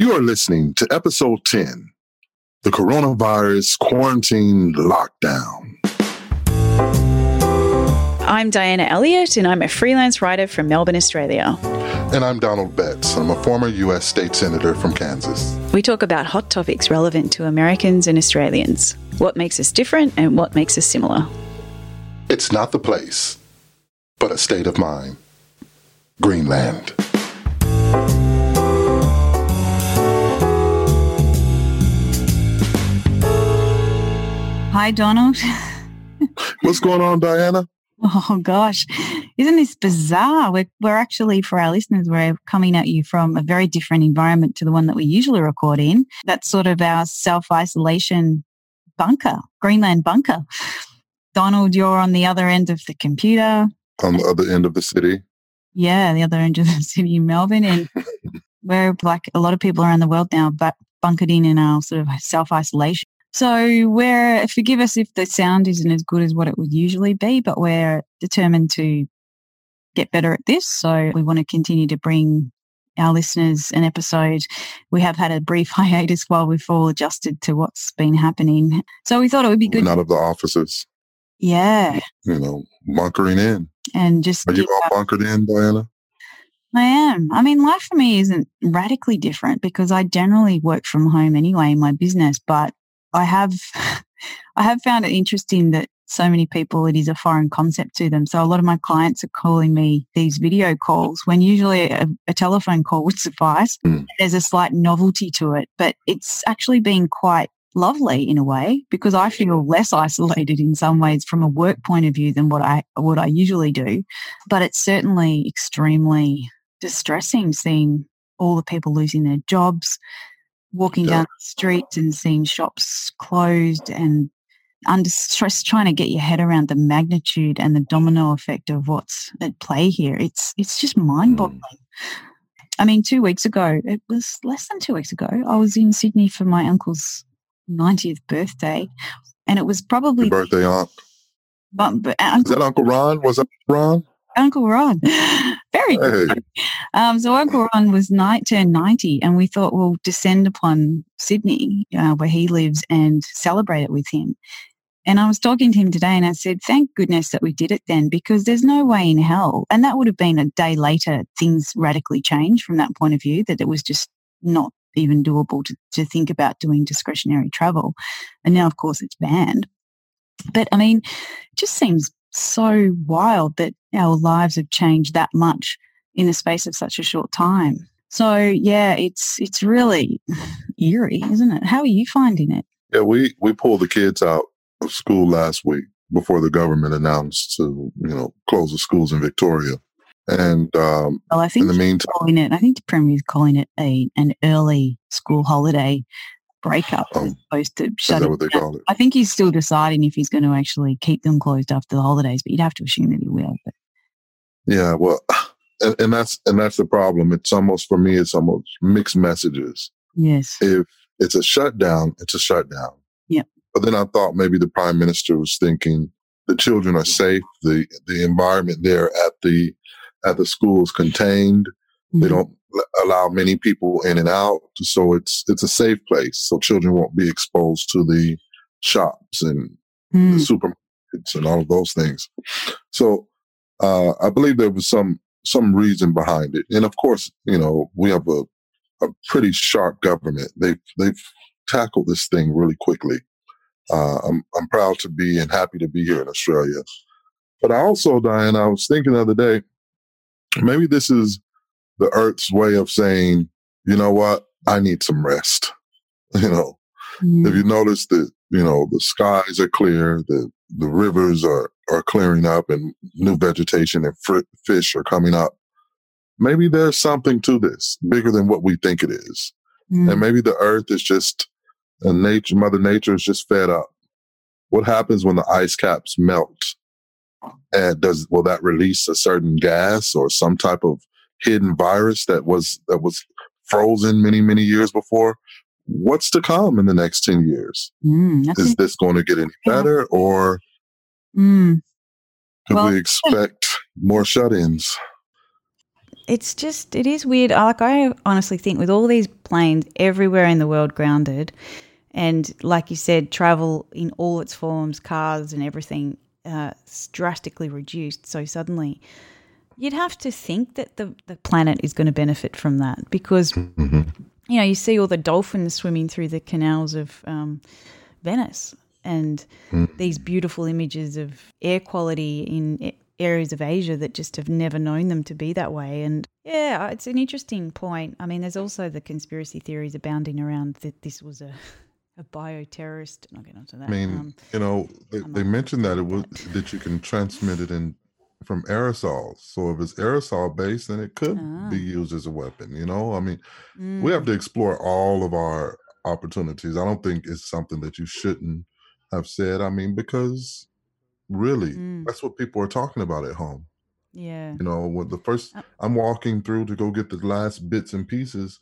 You are listening to episode 10 The Coronavirus Quarantine Lockdown. I'm Diana Elliott, and I'm a freelance writer from Melbourne, Australia. And I'm Donald Betts. I'm a former U.S. State Senator from Kansas. We talk about hot topics relevant to Americans and Australians, what makes us different and what makes us similar. It's not the place, but a state of mind. Greenland. Hi, Donald. What's going on, Diana? Oh gosh, isn't this bizarre? We're, we're actually, for our listeners, we're coming at you from a very different environment to the one that we usually record in. That's sort of our self-isolation bunker, Greenland bunker. Donald, you're on the other end of the computer. On the other end of the city? Yeah, the other end of the city in Melbourne. And we're like a lot of people around the world now, but bunkered in in our sort of self-isolation. So we're, forgive us if the sound isn't as good as what it would usually be, but we're determined to get better at this. So we want to continue to bring our listeners an episode. We have had a brief hiatus while we've all adjusted to what's been happening. So we thought it would be good. None of the offices. Yeah. You know, bunkering in. And just. Are you all bunkered in, Diana? I am. I mean, life for me isn't radically different because I generally work from home anyway in my business, but I have I have found it interesting that so many people it is a foreign concept to them. So a lot of my clients are calling me these video calls when usually a, a telephone call would suffice. Mm. There's a slight novelty to it, but it's actually been quite lovely in a way because I feel less isolated in some ways from a work point of view than what I what I usually do. But it's certainly extremely distressing seeing all the people losing their jobs, walking down the streets and seeing shops closed and under stress trying to get your head around the magnitude and the domino effect of what's at play here. It's it's just mind boggling. Mm. I mean, two weeks ago, it was less than two weeks ago, I was in Sydney for my uncle's 90th birthday. And it was probably Your birthday aunt. But, but Uncle, Is that Uncle Ron? Was that Ron? Uncle Ron. Very hey. good. Um, so was night turned 90 and we thought we'll descend upon Sydney, uh, where he lives, and celebrate it with him. And I was talking to him today and I said, thank goodness that we did it then because there's no way in hell. And that would have been a day later, things radically changed from that point of view, that it was just not even doable to, to think about doing discretionary travel. And now, of course, it's banned. But I mean, it just seems so wild that our lives have changed that much in the space of such a short time. So yeah, it's it's really eerie, isn't it? How are you finding it? Yeah, we we pulled the kids out of school last week before the government announced to you know close the schools in Victoria. And um, well, I think in the meantime, it, I think the premier is calling it a an early school holiday breakup oh, as opposed to shut what they call it? I think he's still deciding if he's going to actually keep them closed after the holidays, but you'd have to assume that he will. But. Yeah, well, and, and that's and that's the problem. It's almost for me, it's almost mixed messages. Yes. If it's a shutdown, it's a shutdown. Yeah. But then I thought maybe the prime minister was thinking the children are safe, the the environment there at the at the schools contained. Mm-hmm. They don't allow many people in and out, so it's it's a safe place. So children won't be exposed to the shops and mm. the supermarkets and all of those things. So uh, I believe there was some some reason behind it, and of course, you know, we have a a pretty sharp government. They've they've tackled this thing really quickly. Uh, I'm I'm proud to be and happy to be here in Australia. But I also, Diane, I was thinking the other day, maybe this is the Earth's way of saying, you know what, I need some rest. You know, mm. if you notice that, you know, the skies are clear, the the rivers are are clearing up, and new vegetation and fr- fish are coming up. Maybe there's something to this bigger than what we think it is, mm. and maybe the Earth is just, and nature, Mother Nature is just fed up. What happens when the ice caps melt? And does will that release a certain gas or some type of hidden virus that was that was frozen many many years before what's to come in the next 10 years mm, is this going to get any better or mm. can well, we expect more shut-ins it's just it is weird. Like I honestly think with all these planes everywhere in the world grounded, and like you said, travel in all its forms, cars and everything, uh, drastically reduced so suddenly. You'd have to think that the, the planet is going to benefit from that because, mm-hmm. you know, you see all the dolphins swimming through the canals of um, Venice and mm. these beautiful images of air quality in areas of Asia that just have never known them to be that way. And yeah, it's an interesting point. I mean, there's also the conspiracy theories abounding around that this was a a bioterrorist. I'll get onto that. I mean, um, you know, they, they mentioned that it was that. that you can transmit it in from aerosols. So if it's aerosol based, then it could ah. be used as a weapon. You know, I mean, mm. we have to mm. explore all of our opportunities. I don't think it's something that you shouldn't have said. I mean, because really, mm. that's what people are talking about at home. Yeah. You know, when the first uh I'm walking through to go get the last bits and pieces,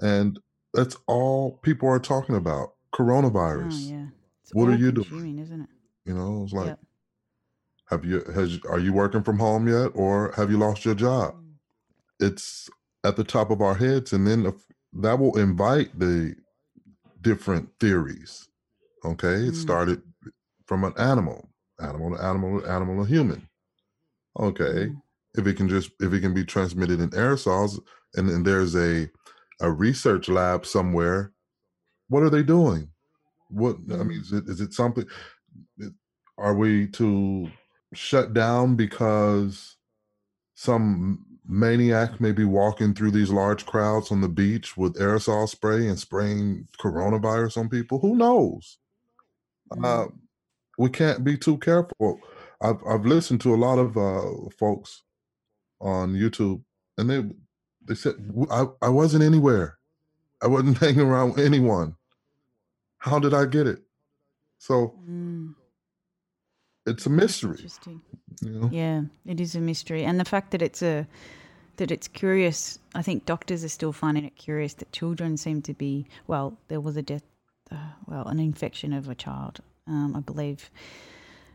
and that's all people are talking about. Coronavirus. Oh, yeah. It's what are you doing? Isn't it? You know, it's like, yep. Have you has are you working from home yet, or have you lost your job? Mm. It's at the top of our heads, and then that will invite the different theories. Okay, it mm. started from an animal, animal to animal, animal to human. Okay, mm. if it can just if it can be transmitted in aerosols, and then there's a a research lab somewhere, what are they doing? What I mean, is it is it something? Are we to shut down because some maniac may be walking through these large crowds on the beach with aerosol spray and spraying coronavirus on people? Who knows? Uh, mm. we can't be too careful. I've I've listened to a lot of uh, folks on YouTube, and they they said I, I wasn't anywhere. I wasn't hanging around with anyone. How did I get it? So mm. It's a mystery. Interesting. You know? Yeah, it is a mystery, and the fact that it's a that it's curious. I think doctors are still finding it curious that children seem to be. Well, there was a death. Uh, well, an infection of a child, um, I believe,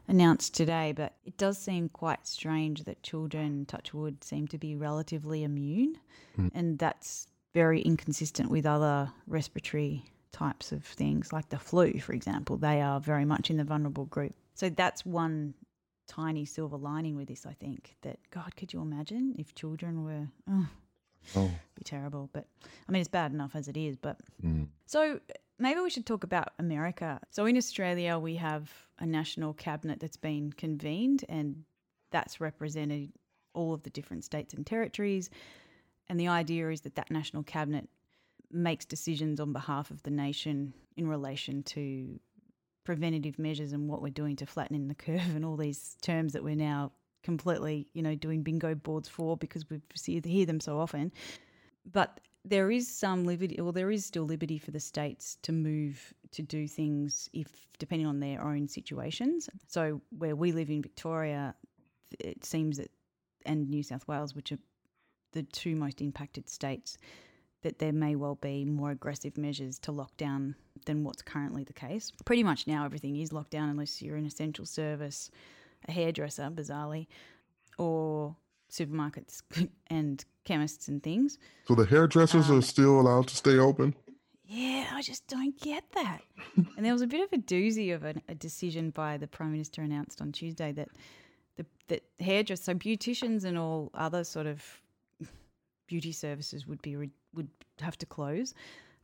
announced today. But it does seem quite strange that children, touch wood, seem to be relatively immune, mm. and that's very inconsistent with other respiratory types of things, like the flu, for example. They are very much in the vulnerable group. So that's one tiny silver lining with this, I think. That God, could you imagine if children were oh, oh. be terrible. But I mean, it's bad enough as it is. But mm. so maybe we should talk about America. So in Australia, we have a national cabinet that's been convened, and that's represented all of the different states and territories. And the idea is that that national cabinet makes decisions on behalf of the nation in relation to preventative measures and what we're doing to flatten the curve and all these terms that we're now completely, you know, doing bingo boards for because we hear them so often. But there is some liberty, well, there is still liberty for the states to move to do things if depending on their own situations. So where we live in Victoria, it seems that and New South Wales, which are the two most impacted states, that there may well be more aggressive measures to lock down than what's currently the case. Pretty much now everything is locked down unless you're an essential service, a hairdresser, bizarrely, or supermarkets and chemists and things. So the hairdressers um, are still allowed to stay open? Yeah, I just don't get that. and there was a bit of a doozy of a, a decision by the Prime Minister announced on Tuesday that the that hairdressers, so beauticians and all other sort of beauty services would be would have to close,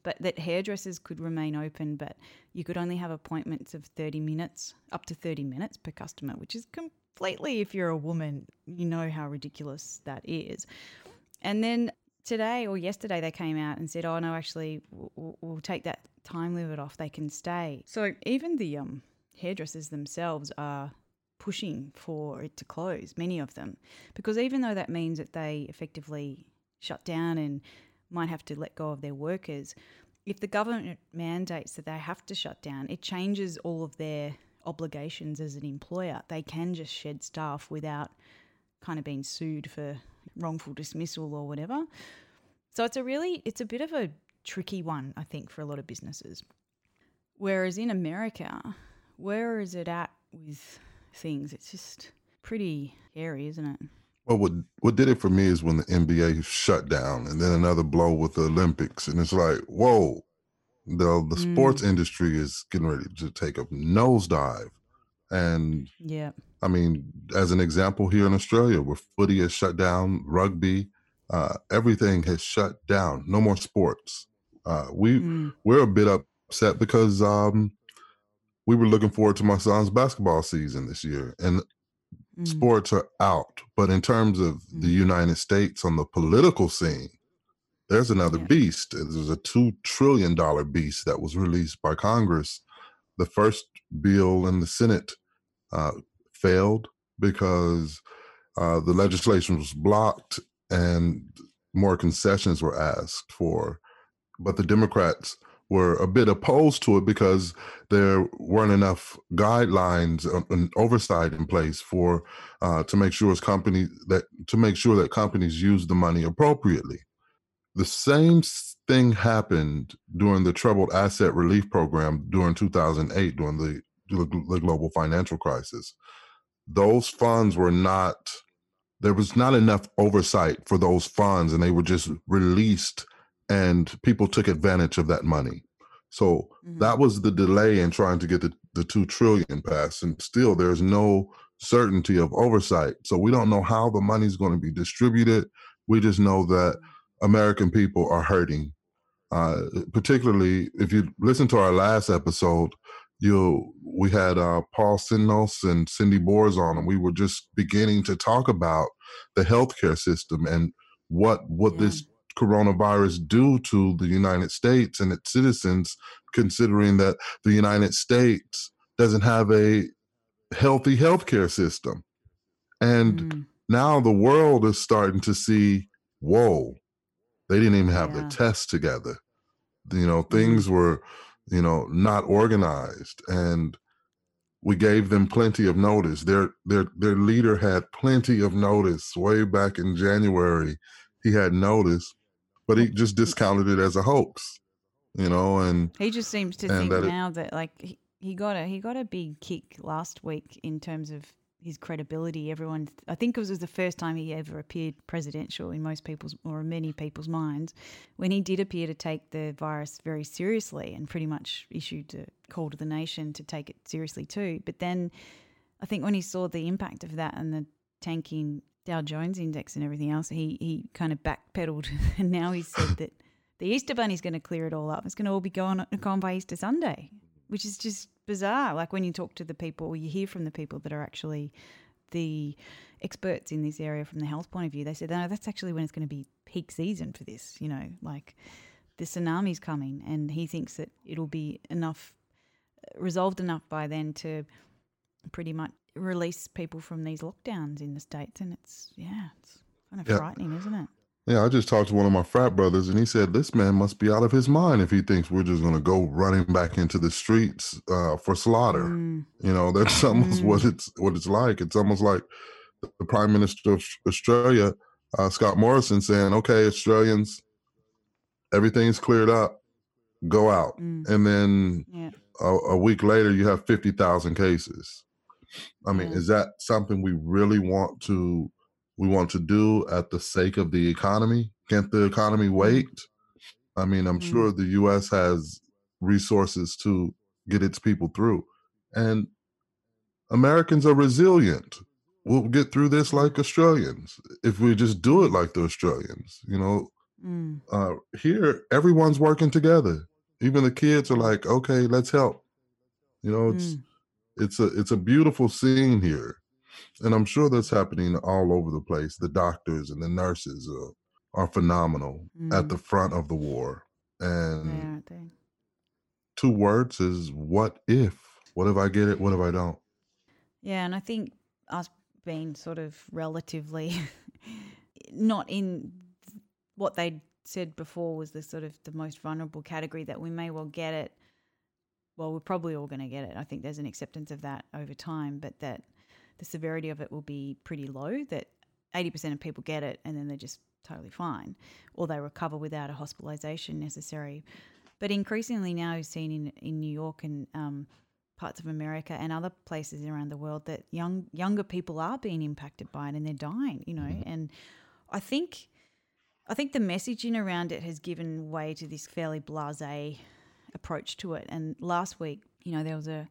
but that hairdressers could remain open, but you could only have appointments of 30 minutes, up to 30 minutes per customer, which is completely, if you're a woman, you know how ridiculous that is. And then today or yesterday they came out and said, "Oh no, actually, we'll, we'll take that time limit off. They can stay." So even the um, hairdressers themselves are pushing for it to close. Many of them, because even though that means that they effectively shut down and might have to let go of their workers, if the government mandates that they have to shut down, it changes all of their obligations as an employer. They can just shed staff without kind of being sued for wrongful dismissal or whatever. So it's a really it's a bit of a tricky one, I think, for a lot of businesses. Whereas in America, where is it at with things? It's just pretty hairy, isn't it? Well, what what did it for me is when the NBA shut down, and then another blow with the Olympics, and it's like, whoa, the the mm. sports industry is getting ready to take a nosedive, and yeah, I mean, as an example, here in Australia, where footy is shut down, rugby, uh, everything has shut down. No more sports. Uh, we mm. we're a bit upset because um, we were looking forward to my son's basketball season this year, and mm. sports are out. But in terms of mm. the United States on the political scene, there's another yeah. beast. There's a two trillion dollar beast that was released by Congress. The first bill in the Senate uh, failed because uh, the legislation was blocked and more concessions were asked for. But the Democrats were a bit opposed to it because there weren't enough guidelines and oversight in place for uh, to make sure companies that to make sure that companies use the money appropriately. The same thing happened during the troubled asset relief program during 2008 during the, the global financial crisis. Those funds were not there was not enough oversight for those funds and they were just released and people took advantage of that money. So mm-hmm. that was the delay in trying to get the, the two trillion passed. And still there's no certainty of oversight. So we don't know how the money's going to be distributed. We just know that mm-hmm. American people are hurting. Uh, particularly if you listen to our last episode, you we had uh, Paul Sinnos and Cindy Bors on, and we were just beginning to talk about the healthcare system and what what yeah. this coronavirus do to the United States and its citizens, considering that the United States doesn't have a healthy healthcare system. And mm. now the world is starting to see, whoa, they didn't even have yeah. the tests together. You know, things mm. were, you know, not organized. And we gave them plenty of notice. Their their their leader had plenty of notice way back in January. He had notice but he just discounted it as a hoax, you know. And he just seems to think that now it, that like he, he got a he got a big kick last week in terms of his credibility. Everyone, I think it was the first time he ever appeared presidential in most people's or many people's minds, when he did appear to take the virus very seriously and pretty much issued a call to the nation to take it seriously too. But then, I think when he saw the impact of that and the tanking Dow Jones index and everything else, he he kind of backpedaled, and now he said that the Easter Bunny's going to clear it all up. It's going to all be gone gone by Easter Sunday, which is just bizarre. Like when you talk to the people, or you hear from the people that are actually the experts in this area from the health point of view, they said, no, that's actually when it's going to be peak season for this. You know, like the tsunami's coming, and he thinks that it'll be enough resolved enough by then to pretty much release people from these lockdowns in the states, and it's yeah, it's kind of yeah. frightening, isn't it? Yeah, I just talked to one of my frat brothers, and he said this man must be out of his mind if he thinks we're just going to go running back into the streets uh, for slaughter. Mm. You know, that's almost mm. what it's what it's like. It's almost like the Prime Minister of Australia, uh, Scott Morrison, saying, "Okay, Australians, everything's cleared up, go out," mm. and then yeah. a, a, week later, you have fifty thousand cases. I mean, is that something we really want to we want to do at the sake of the economy? Can't the economy mm. wait? I mean, I'm mm sure the US has resources to get its people through. And Americans are resilient. We'll get through this like Australians if we just do it like the Australians. You know, mm. uh, here everyone's working together. Even the kids are like, okay, let's help. You know, it's mm it's a it's a beautiful scene here, and I'm sure that's happening all over the place. The doctors and the nurses are, are phenomenal mm. at the front of the war, and yeah, two words is what if? What if I get it? What if I don't? Yeah, and I think us being sort of relatively not in what they said before was the sort of the most vulnerable category that we may well get it well, we're probably all going to get it. I think there's an acceptance of that over time, but that the severity of it will be pretty low, that 80% of people get it and then they're just totally fine, or they recover without a hospitalization necessary. But increasingly now, we've seen in, in New York and um, parts of America and other places around the world that young younger people are being impacted by it and they're dying, you know. Mm-hmm. And I think I think the messaging around it has given way to this fairly blasé approach to it. And last week, you know, there was a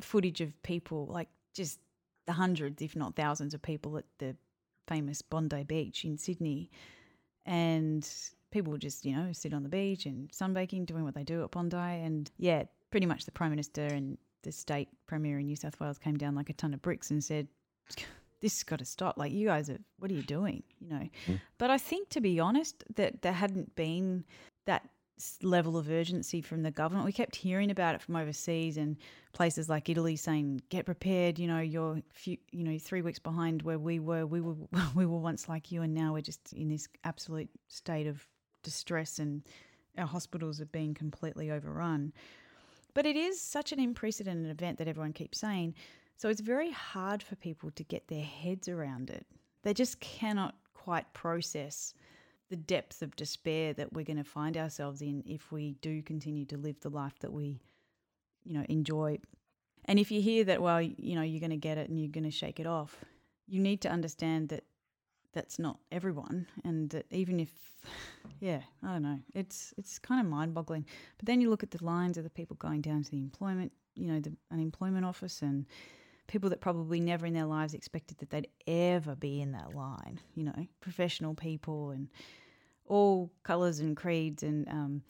footage of people like just the hundreds, if not thousands, of people at the famous Bondi Beach in Sydney, and people would just you know sit on the beach and sunbaking, doing what they do at Bondi, and yeah, pretty much the prime minister and the state premier in New South Wales came down like a ton of bricks and said, "This has got to stop. Like you guys are, what are you doing?" You know. Mm. But I think, to be honest, that there hadn't been level of urgency from the government. We kept hearing about it from overseas and places like Italy saying, "Get prepared." You know, you're few, you know three weeks behind where we were. We were we were once like you, and now we're just in this absolute state of distress, and our hospitals are being completely overrun. But it is such an unprecedented event that everyone keeps saying. So it's very hard for people to get their heads around it. They just cannot quite process the depth of despair that we're going to find ourselves in if we do continue to live the life that we, you know, enjoy. And if you hear that, well, you know, you're going to get it and you're going to shake it off, you need to understand that that's not everyone, and that even if, yeah, I don't know, it's it's kind of mind-boggling. But then you look at the lines of the people going down to the employment, you know, the unemployment office, and people that probably never in their lives expected that they'd ever be in that line, you know, professional people and all colours and creeds and um,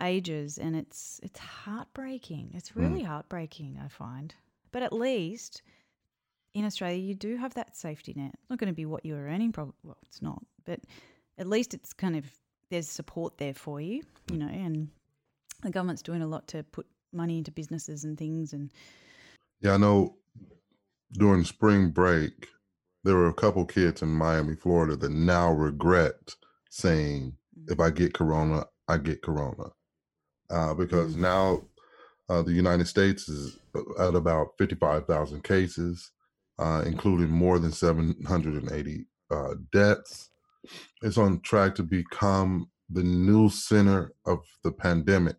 ages, and it's it's heartbreaking. It's hmm. really mm. heartbreaking, I find. But at least in Australia, you do have that safety net. It's not going to be what you're earning, probably. Well, it's not, but at least it's kind of there's support there for you, you know, and the government's doing a lot to put money into businesses and things. And yeah, I know during spring break, there were a couple kids in Miami, Florida that now regret saying, if. I get corona, I get corona. Uh, because mm-hmm. now uh, the United States is at about 55,000 cases, uh, including more than 780 uh, deaths. It's on track to become the new center of the pandemic.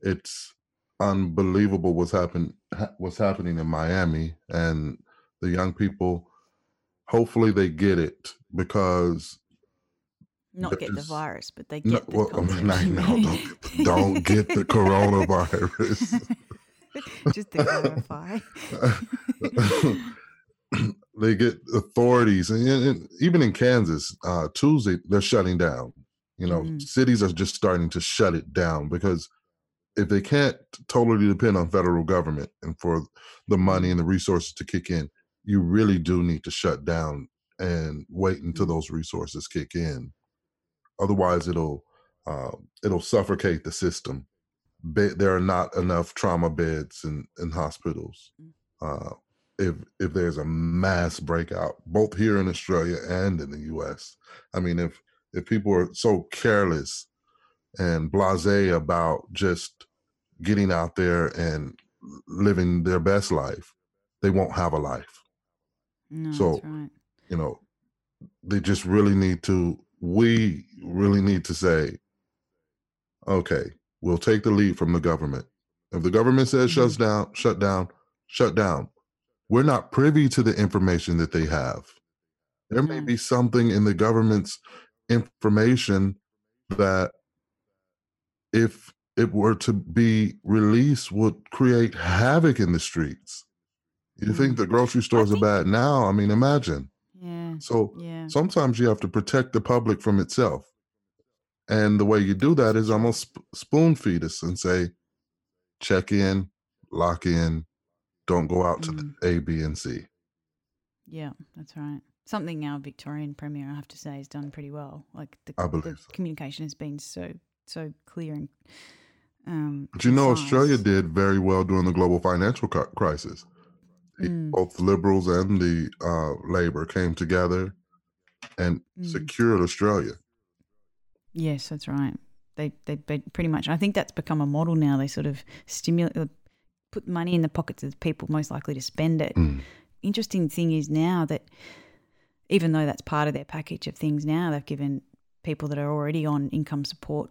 It's unbelievable what's happened what's happening in Miami and the young people hopefully they get it because not get the virus, but they get no, the well, no, don't, don't get the coronavirus. Just to clarify. they get authorities, and, and, even in Kansas, uh, Tuesday they're shutting down. You know, mm. cities are just starting to shut it down because if they can't totally depend on federal government and for the money and the resources to kick in, you really do need to shut down and wait until mm. those resources kick in. Otherwise, it'll uh, it'll suffocate the system. There are not enough trauma beds in, in hospitals. Mm. Uh, if if there's a mass breakout, both here in Australia and in the U.S., I mean, if if people are so careless and blasé about just getting out there and living their best life, they won't have a life. No, so, right. you know, they just really need to, we really need to say, okay, we'll take the lead from the government. If the government says mm-hmm. shuts down, shut down, shut down. We're not privy to the information that they have. There may be something in the government's information that if it were to be released would create havoc in the streets. You mm. think the grocery stores think, are bad now? I mean, imagine. Yeah. So yeah. sometimes you have to protect the public from itself. And the way you do that is almost sp- spoon feed us and say, check in, lock in, don't go out to mm. A, B, and C. Yeah, that's right something our Victorian Premier, I have to say, has done pretty well. Like the, the so. communication has been so so clear and. Um, but you know, Australia did very well during the global financial crisis. Mm. Both liberals and the uh, Labor came together and mm. secured Australia. Yes, that's right. They, they they pretty much. I think that's become a model now. They sort of stimulate, uh, put money in the pockets of the people most likely to spend it. Mm. Interesting thing is now that even though that's part of their package of things now, they've given people that are already on income support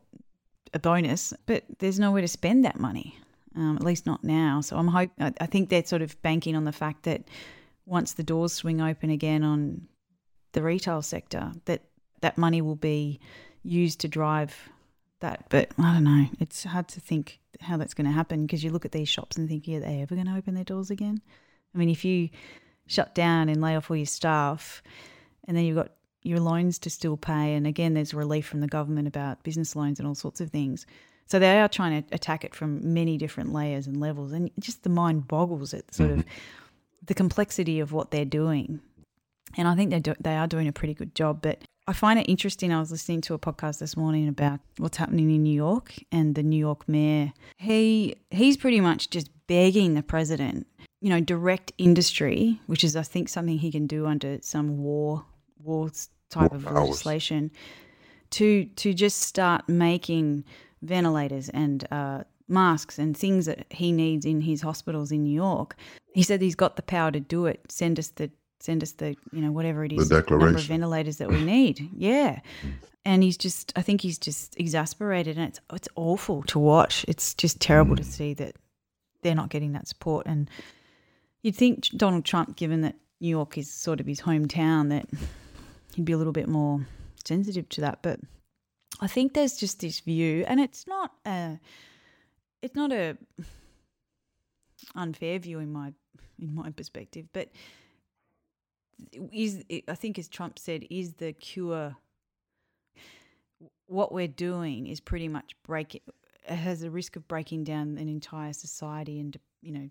a bonus, but there's nowhere to spend that money. um, at least not now. So I'm hope I think they're sort of banking on the fact that once the doors swing open again on the retail sector, that that money will be used to drive that. But I don't know. It's hard to think how that's going to happen because you look at these shops and think, are they ever going to open their doors again? I mean, if you shut down and lay off all your staff, and then you've got your loans to still pay, and again, there's relief from the government about business loans and all sorts of things. So they are trying to attack it from many different layers and levels, and just the mind boggles at sort mm-hmm. of the complexity of what they're doing. And I think they do, they are doing a pretty good job. But I find it interesting. I was listening to a podcast this morning about what's happening in New York and the New York mayor. He he's pretty much just begging the president, you know, direct industry, which is I think something he can do under some war war type war of legislation, to to just start making ventilators and uh, masks and things that he needs in his hospitals in New York. He said he's got the power to do it. Send us the send us the you know whatever it is the number of ventilators that we need. Yeah. And he's just I think he's just exasperated and it's it's awful to watch. It's just terrible mm. to see that they're not getting that support and you'd think Donald Trump given that New York is sort of his hometown that he'd be a little bit more sensitive to that but I think there's just this view and it's not a it's not a unfair view in my in my perspective but is I think as Trump said, is the cure. What we're doing is pretty much break. It has a risk of breaking down an entire society and you know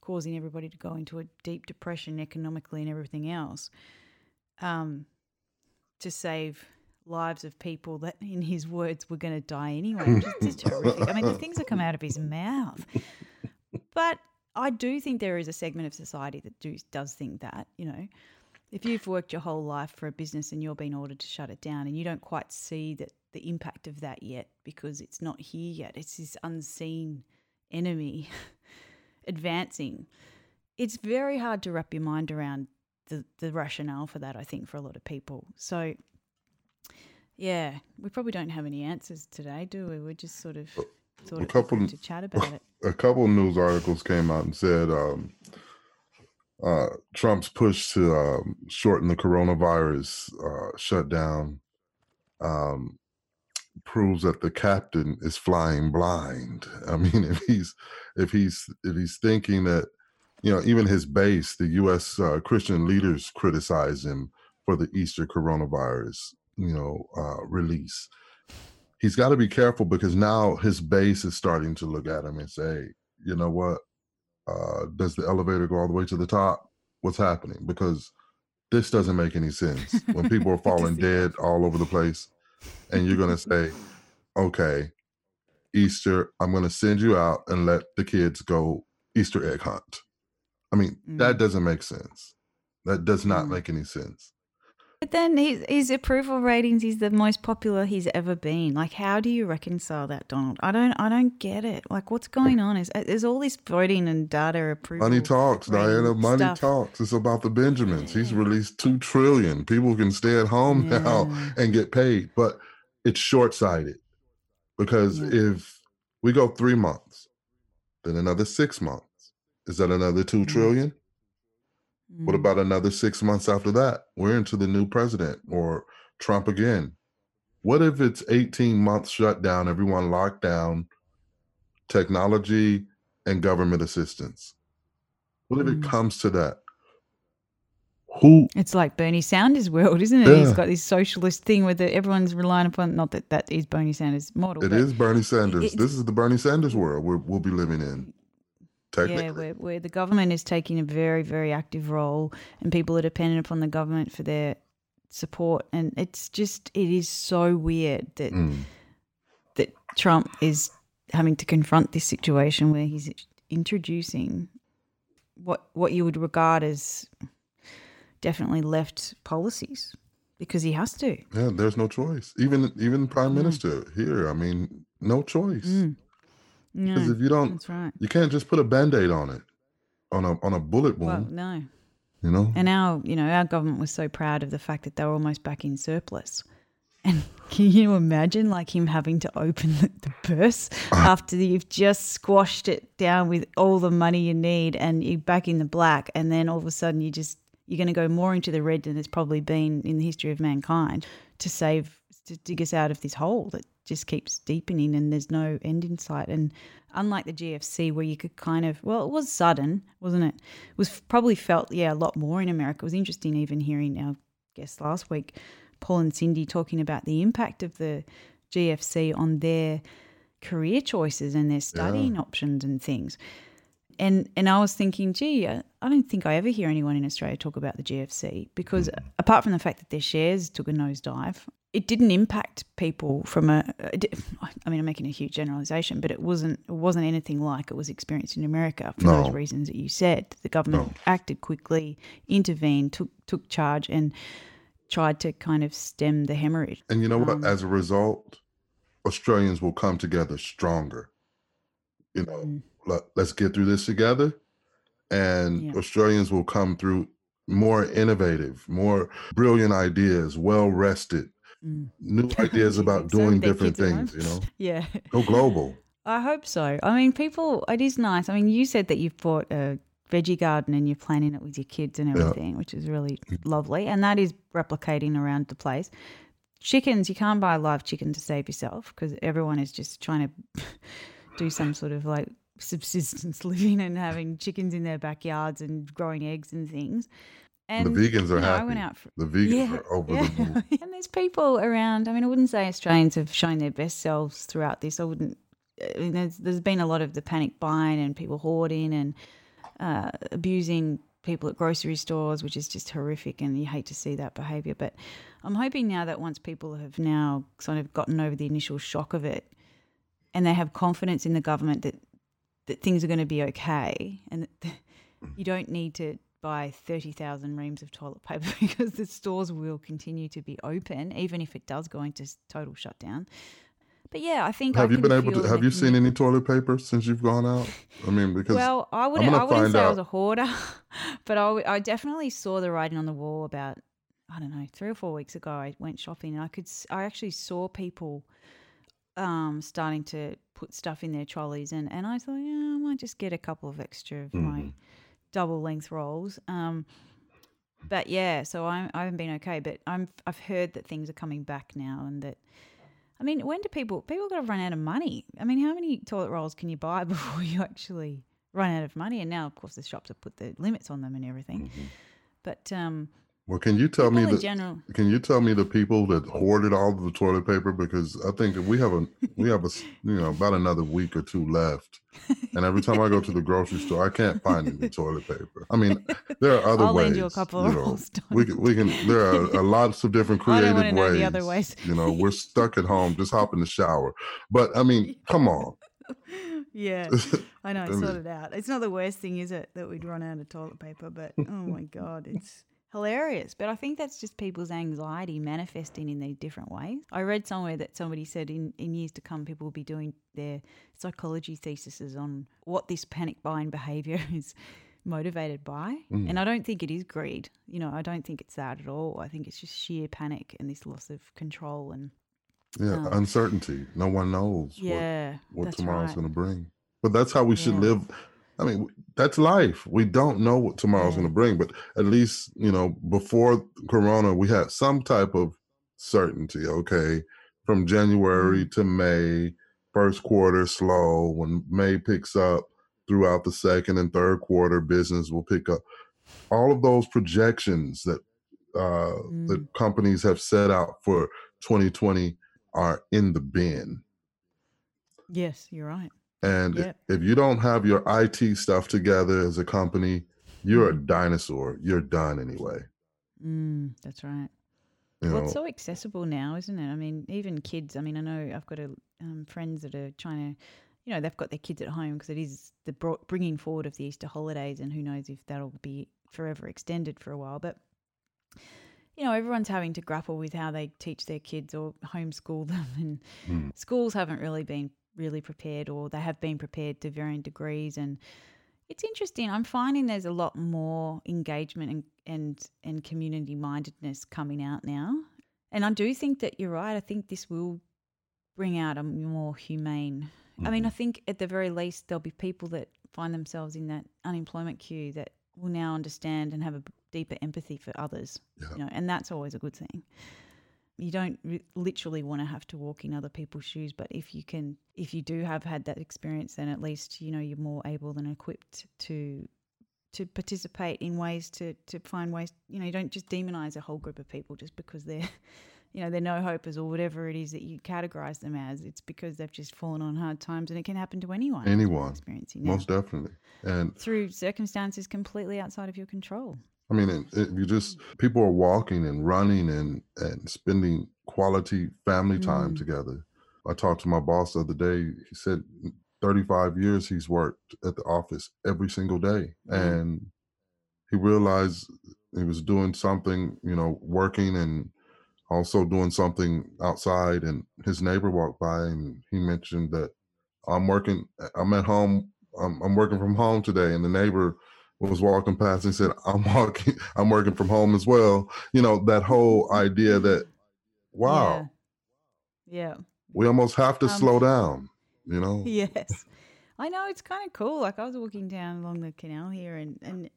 causing everybody to go into a deep depression economically and everything else. Um, to save lives of people that, in his words, were going to die anyway, which is just terrific. I mean, the things that come out of his mouth. But I do think there is a segment of society that do, does think that, you know, if you've worked your whole life for a business and you're being ordered to shut it down and you don't quite see that the impact of that yet because it's not here yet, it's this unseen enemy advancing. It's very hard to wrap your mind around the, the rationale for that, I think, for a lot of people. So, yeah, we probably don't have any answers today, do we? We're just sort of sort a couple to chat about it. A couple of news articles came out and said um, uh, Trump's push to um, shorten the coronavirus uh, shutdown um, proves that the captain is flying blind. I mean, if he's if he's if he's thinking that you know even his base, the U.S. Uh, Christian leaders criticize him for the Easter coronavirus, you know, uh, release he's got to be careful because now his base is starting to look at him and say, you know what? Uh, does the elevator go all the way to the top? What's happening? Because this doesn't make any sense. When people are falling dead all over the place, and you're going to say, okay, Easter, I'm going to send you out and let the kids go Easter egg hunt. I mean, mm. that doesn't make sense. That does not mm. make any sense. But then his, his approval ratings is the most popular he's ever been. Like, how do you reconcile that, Donald? I don't, I don't get it. Like, what's going on? Is there's all this voting and data approval? Money talks, Diana. Money stuff. talks. It's about the Benjamins. He's released two trillion. People can stay at home yeah. now and get paid, but it's short sighted because yeah. if we go three months, then another six months, is that another two trillion? Mm. What about another six months after that? We're into the new president or Trump again. What if it's 18 months shutdown, everyone locked down, technology and government assistance? What if mm. it comes to that? Who? It's like Bernie Sanders' world, isn't it? Yeah. He's got this socialist thing where the, everyone's relying upon. Not that that is Bernie Sanders' model. It is Bernie Sanders. This is the Bernie Sanders world we will be living in. Yeah, where, where the government is taking a very, very active role and people are dependent upon the government for their support. And it's just, it is so weird that mm. that Trump is having to confront this situation where he's introducing what what you would regard as definitely left policies because he has to. Yeah, there's no choice. Even even prime mm. minister here, I mean, no choice. Mm. Because if you don't, that's right. You can't just put a band aid on it, on a on a bullet wound. Well, no. You know. And our, you know, our government was so proud of the fact that they were almost back in surplus. And can you imagine like him having to open the, the purse ah. after you've just squashed it down with all the money you need and you're back in the black and then all of a sudden you just you're going to go more into the red than there's probably been in the history of mankind to save to dig us out of this hole that just keeps deepening and there's no end in sight. And unlike the GFC, where you could kind of, well, it was sudden, wasn't it? It was probably felt, yeah, a lot more in America. It was interesting even hearing our guest last week, Paul and Cindy, talking about the impact of the GFC on their career choices and their studying yeah. options and things. And and I was thinking, gee, I, I, don't think I ever hear anyone in Australia talk about the GFC because mm. apart from the fact that their shares took a nosedive, it didn't impact people from a. I mean, I'm making a huge generalization, but it wasn't. It wasn't anything like it was experienced in America for no. those reasons that you said. The government no. acted quickly, intervened, took took charge, and tried to kind of stem the hemorrhage. And you know what? Um, As a result, Australians will come together stronger. You know, mm. let, us get through this together, and yeah. Australians will come through more innovative, more brilliant ideas, well rested mm. new ideas about doing different things, you know? yeah. Go global. I hope so. I mean, people, it is nice. I mean, you said that you've bought a veggie garden and you're planning it with your kids and everything, yeah. which is really lovely. And that is replicating around the place. Chickens, you can't buy a live chicken to save yourself because everyone is just trying to do some sort of like subsistence living and having chickens in their backyards and growing eggs and things. And the vegans are you know, happy. I went out for, the vegans yeah, are over yeah. the moon. and there's people around. I mean, I wouldn't say Australians have shown their best selves throughout this. I wouldn't. I mean, there's, there's been a lot of the panic buying and people hoarding and uh, abusing people at grocery stores, which is just horrific, and you hate to see that behaviour. But I'm hoping now that once people have now sort of gotten over the initial shock of it, and they have confidence in the government that that things are going to be okay, and that you don't need to buy 30,000 reams of toilet paper because the stores will continue to be open, even if it does go into total shutdown. But yeah, I think have I you been able to? Have you seen any toilet paper since you've gone out? I mean, because well, I wouldn't. I wouldn't say out. I was a hoarder, but I, I definitely saw the writing on the wall about I don't know three or four weeks ago. I went shopping and I could I actually saw people um, starting to put stuff in their trolleys, and and I thought, yeah, I might just get a couple of extra of mm. my double length rolls. Um, but yeah, so I'm, I haven't been okay, but I'm I've heard that things are coming back now, and that I mean, when do people people got to run out of money? I mean, how many toilet rolls can you buy before you actually run out of money? And now, of course, the shops have put the limits on them and everything. Mm-hmm. But um, well, can you tell me the general, can you tell me the people that hoarded all of the toilet paper? Because I think we have a we have a you know about another week or two left, and every time I go to the grocery store, I can't find any toilet paper. I mean, there are other I'll ways. Lend you a couple you know, we can we can. There are, are lots of different creative ways. The other ways. you know, we're stuck at home. Just hop in the shower. But I mean, come on. Yeah, I know. I sort it out. It's not the worst thing, is it, that we'd run out of toilet paper? But oh my god, it's hilarious. But I think that's just people's anxiety manifesting in these different ways. I read somewhere that somebody said in, in years to come, people will be doing their psychology theses on what this panic buying behavior is motivated by. Mm. And I don't think it is greed. You know, I don't think it's that at all. I think it's just sheer panic and this loss of control and yeah, um, uncertainty. No one knows yeah, what, what tomorrow's right. going to bring. But that's how we should yeah. live I mean, that's life. We don't know what tomorrow's going to bring, but at least, you know, before Corona, we had some type of certainty, okay? From January mm-hmm. to May, first quarter slow. When May picks up throughout the second and third quarter, business will pick up. All of those projections that uh, mm. the companies have set out for 2020 are in the bin. Yes, you're right. And yep. if you don't have your IT stuff together as a company, you're a mm. dinosaur. You're done anyway. Mm, that's right. You well, know, it's so accessible now, isn't it? I mean, even kids. I mean, I know I've got a, um, friends that are trying to, you know, they've got their kids at home because it is the brought, bringing forward of the Easter holidays, and who knows if that'll be forever extended for a while. But you know, everyone's having to grapple with how they teach their kids or homeschool them, and mm. schools haven't really been really prepared or they have been prepared to varying degrees and it's interesting. I'm finding there's a lot more engagement and and, and community mindedness coming out now. And I do think that you're right. I think this will bring out a more humane. Mm-hmm. I mean, I mm-hmm. think at the very least there'll be people that find themselves in that unemployment queue that will now understand and have a deeper empathy for others. Yeah. You know, and that's always a good thing. You don't re- literally want to have to walk in other people's shoes, but if you can, if you do have had that experience, then at least you know you're more able than equipped to to participate in ways to to find ways. You know, you don't just demonize a whole group of people just because they're you know, they're no hopers or whatever it is that you categorize them as. It's because they've just fallen on hard times and it can happen to anyone. Anyone. Experiencing Most definitely. And through circumstances completely outside of your control. I mean, if you just, people are walking and running and, and spending quality family time mm. together. I talked to my boss the other day. He said 35 years he's worked at the office every single day. Mm. And he realized he was doing something, you know, working and also doing something outside and his neighbor walked by and he mentioned that i'm working i'm at home i'm, I'm working from home today and the neighbor was walking past and said i'm walking i'm working from home as well. You know that whole idea that wow. Yeah, yeah. we almost have to um, slow down you know? Yes. I know it's kind of cool like i was walking down along the canal here and and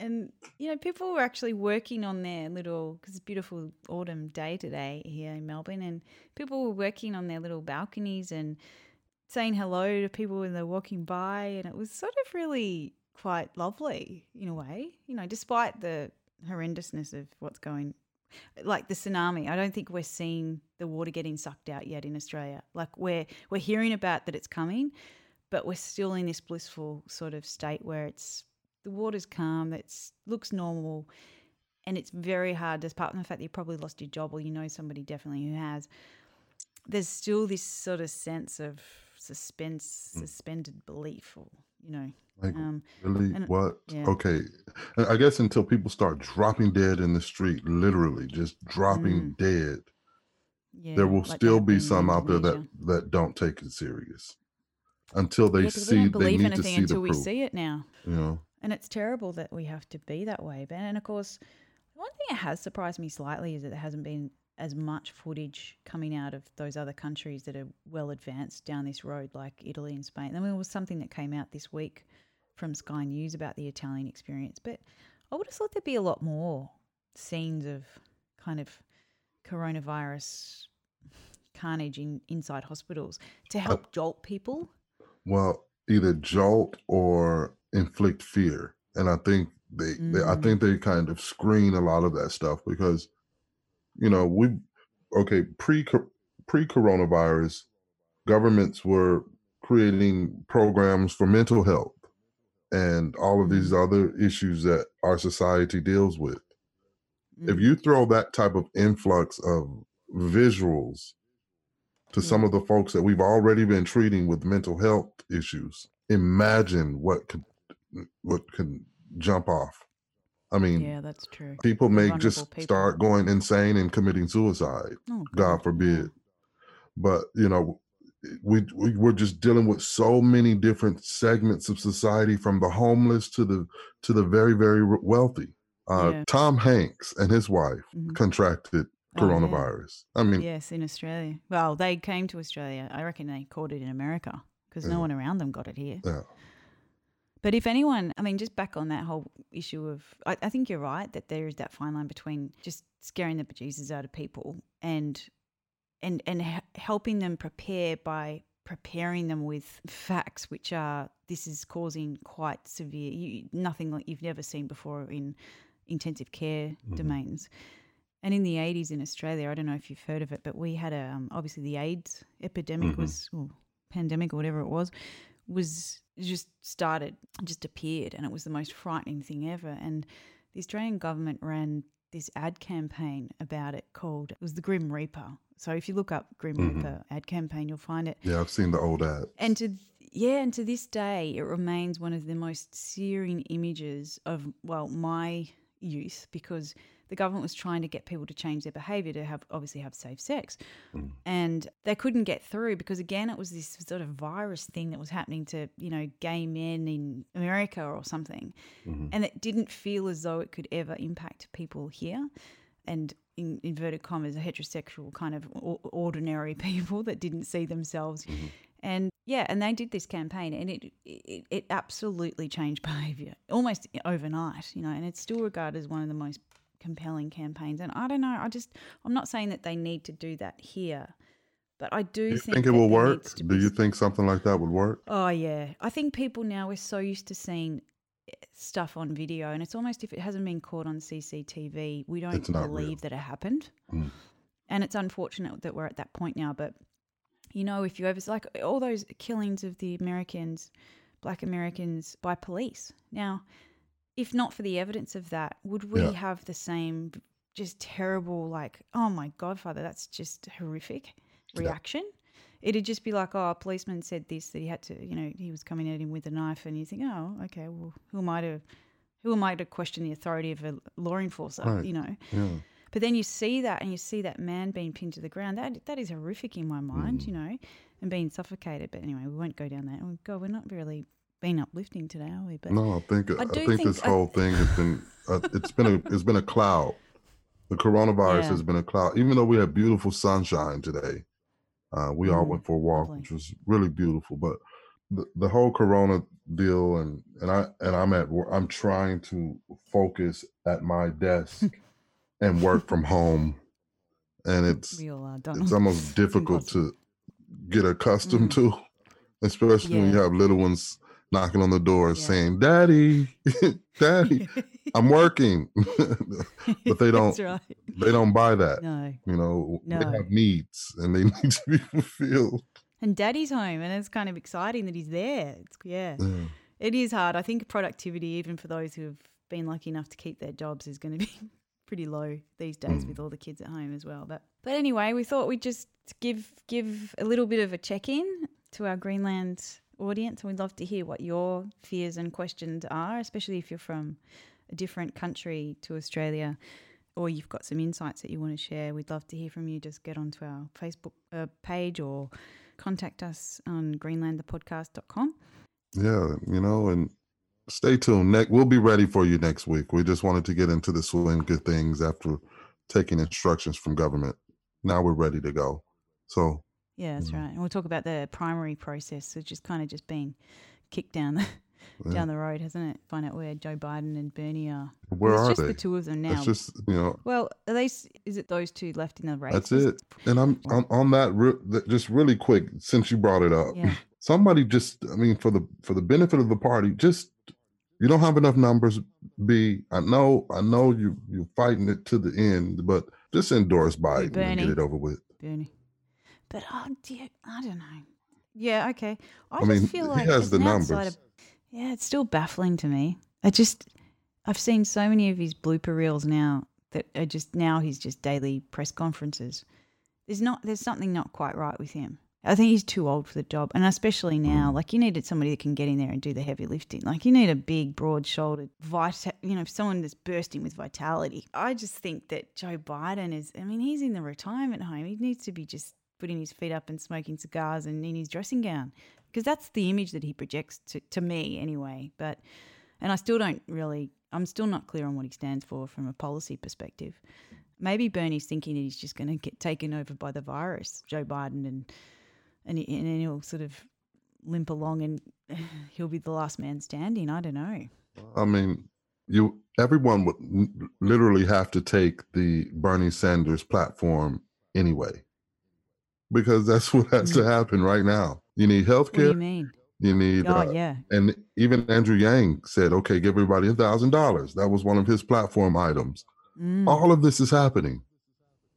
and you know, people were actually working on their little because it's beautiful autumn day today here in Melbourne, and people were working on their little balconies and saying hello to people when they're walking by, and it was sort of really quite lovely in a way. You know, despite the horrendousness of what's going like the tsunami. I don't think we're seeing the water getting sucked out yet in Australia. Like we're we're hearing about that it's coming, but we're still in this blissful sort of state where it's the water's calm, it looks normal, and it's very hard, despite the fact that you probably lost your job or you know somebody definitely who has. There's still this sort of sense of suspense, mm. suspended belief, or you know, like um, really and, what? Yeah. Okay, I guess until people start dropping dead in the street, literally just dropping mm. dead, yeah, there will like still be some out there that that don't take it serious until they yeah, see they need to see until the we proof. see it now. You know, and it's terrible that we have to be that way. Ben. And of course, one thing that has surprised me slightly is that there hasn't been as much footage coming out of those other countries that are well advanced down this road, like Italy and Spain. I mean, it was something that came out this week from Sky News about the Italian experience, but I would have thought there'd be a lot more scenes of kind of coronavirus carnage in inside hospitals to help uh, jolt people. Well, either jolt or inflict fear. And I think they, mm. they, I mm. think they kind of screen a lot of that stuff because, you know, we, okay, pre pre coronavirus, governments were creating programs for mental health and all of these mm. other issues that our society deals with. Mm. If you throw that type of influx of visuals to some of the folks that we've already been treating with mental health issues, imagine what could what can jump off. I mean, yeah, that's true. People may just people. start going insane and committing suicide. Oh, God. God forbid. But you know, we, we we're just dealing with so many different segments of society, from the homeless to the to the very very wealthy. Uh, yeah. Tom Hanks and his wife mm-hmm. contracted coronavirus. Oh, yeah. I mean, yes, in Australia. Well, they came to Australia. I reckon they caught it in America because yeah. no one around them got it here. Yeah. But if anyone, I mean, just back on that whole issue of, I, I think you're right that there is that fine line between just scaring the bejesus out of people and and and helping them prepare by preparing them with facts, which are this is causing quite severe, you, nothing like you've never seen before in intensive care mm-hmm. domains. And in the 80s in Australia, I don't know if you've heard of it, but we had a um, obviously the AIDS epidemic mm-hmm. was or pandemic or whatever it was was just started, just appeared, and it was the most frightening thing ever. And the Australian government ran this ad campaign about it called it was the Grim Reaper. So if you look up Grim mm-hmm. Reaper ad campaign, you'll find it. Yeah, I've seen the old ad. And to yeah, and to this day, it remains one of the most searing images of well my youth because the government was trying to get people to change their behavior to have obviously have safe sex. Mm. And they couldn't get through because again it was this sort of virus thing that was happening to, you know, gay men in America or something. Mm-hmm. And it didn't feel as though it could ever impact people here. and in inverted commas heterosexual kind of ordinary people that didn't see themselves. Mm-hmm. And yeah, and they did this campaign, and it, it it absolutely changed behaviour almost overnight, you know. And it's still regarded as one of the most compelling campaigns. And I don't know, I just I'm not saying that they need to do that here, but I do, do think, think it will work. Do you think something like that would work? Oh yeah, I think people now we're so used to seeing eh, stuff on video, and it's almost if it hasn't been caught on CCTV, we don't believe real. that it happened. Mm. And it's unfortunate that we're at that point now, but you know, if you ever like all those killings of the Americans, black Americans by police. Now, if not for the evidence of that, would we yeah. have the same just terrible, like, oh my godfather, that's just horrific reaction? Yeah. It'd just be like, oh, a policeman said this that he had to, you know, he was coming at him with a knife, and you think, oh, okay, well, who am I to, who am I to question the authority of a law enforcer? Right. You know. Yeah. But then you see that and you see that man being pinned to the ground. That that is horrific in my mind, mm. you know, and being suffocated. But anyway, we won't go down that. Oh, God, we're not really being uplifting today, are we? But no, I think I, I think, think, this I, whole thing has been uh, it's been a it's been a cloud. The coronavirus yeah. has been a cloud. Even though we had beautiful sunshine today, uh, we mm, all went for a walk, lovely. which was really beautiful. But the, the whole corona deal and and I and I'm at I'm trying to focus at my desk and work from home, and it's it's almost difficult to get accustomed mm. to, especially yeah. when you have little ones knocking on the door yeah. saying, "Daddy, Daddy, I'm working," but they don't. Right. They don't buy that. No, you know, no. they have needs and they need to be fulfilled. And Daddy's home, and it's kind of exciting that he's there. It's yeah. yeah. It is hard. I think productivity, even for those who have been lucky enough to keep their jobs, is going to be pretty low these days mm. with all the kids at home as well. But but anyway, we thought we'd just give give a little bit of a check in to our Greenland audience, and we'd love to hear what your fears and questions are, especially if you're from a different country to Australia. Or you've got some insights that you want to share, we'd love to hear from you. Just get onto our Facebook uh, page or contact us on greenlandthepodcast.com. Yeah, you know, and stay tuned. Next, we'll be ready for you next week. We just wanted to get into the swing of things after taking instructions from government. Now we're ready to go. So yeah, that's mm. right. And we'll talk about the primary process, which is kind of just being kicked down the yeah. down the road, hasn't it? Find out where Joe Biden and Bernie are. Where it's are just they? The two of them now. It's just you know. Well, at least is it those two left in the race? That's it. And I'm on, on that re- just really quick since you brought it up. Yeah. Somebody just, I mean, for the for the benefit of the party, just you don't have enough numbers. B, I know, I know you you're fighting it to the end, but just endorse Biden Bernie. and get it over with. Bernie. But oh, dear, I don't know. Yeah, okay. I, I mean, feel like he has the numbers. Of, yeah, it's still baffling to me. I just, I've seen so many of his blooper reels now that are just now he's just daily press conferences. There's not, there's something not quite right with him. I think he's too old for the job, and especially now, mm. like you needed somebody that can get in there and do the heavy lifting. Like you need a big, broad-shouldered, vita- you know, someone that's bursting with vitality. I just think that Joe Biden is. I mean, he's in the retirement home. He needs to be just putting his feet up and smoking cigars and in his dressing gown, because that's the image that he projects to to me anyway. But, and I still don't really. I'm still not clear on what he stands for from a policy perspective. Maybe Bernie's thinking that he's just going to get taken over by the virus, Joe Biden, and and, and he'll sort of limp along and he'll be the last man standing. I don't know. I mean, you everyone would literally have to take the Bernie Sanders platform anyway, because that's what has to mm. happen right now. You need health care. you? You need, oh uh, yeah. And even Andrew Yang said, "Okay, give everybody a thousand dollars." That was one of his platform items. Mm. All of this is happening.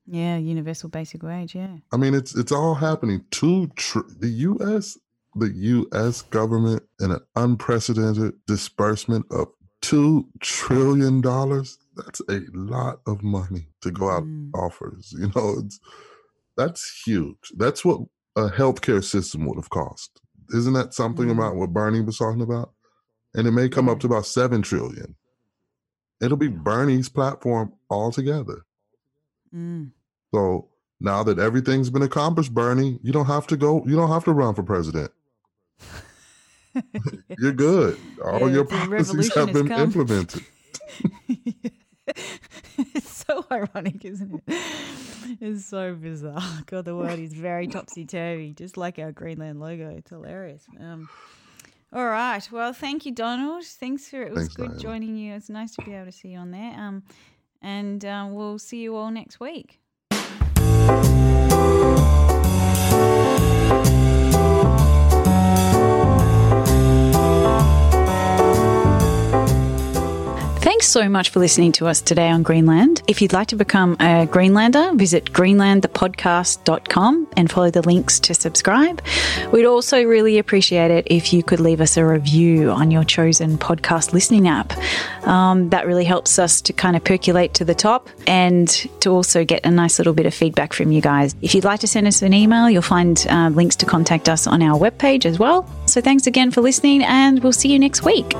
Yeah, universal basic wage. Yeah. I mean, it's it's all happening. Two tr- the U.S. the U.S. government in an unprecedented disbursement of two trillion dollars. That's a lot of money to go out mm. offers. You know, it's that's huge. That's what a healthcare system would have cost. Isn't that something mm. about what Bernie was talking about? And it may come up to about seven trillion. It'll be Bernie's platform altogether. Mm. So now that everything's been accomplished, Bernie, you don't have to go. You don't have to run for president. You're good. All yeah, your policies have been implemented. so ironic, isn't it? It's so bizarre. God, the world is very topsy turvy, just like our Greenland logo. It's hilarious. Um, all right. Well, thank you, Donald. Thanks for it. was Thanks, good Diana. joining you. It's nice to be able to see you on there. Um, and um, we'll see you all next week. Thanks so much for listening to us today on Greenland. If you'd like to become a Greenlander, visit greenlandthepodcast.com and follow the links to subscribe. We'd also really appreciate it if you could leave us a review on your chosen podcast listening app. Um, that really helps us to kind of percolate to the top and to also get a nice little bit of feedback from you guys. If you'd like to send us an email, you'll find uh, links to contact us on our webpage as well. So thanks again for listening, and we'll see you next week.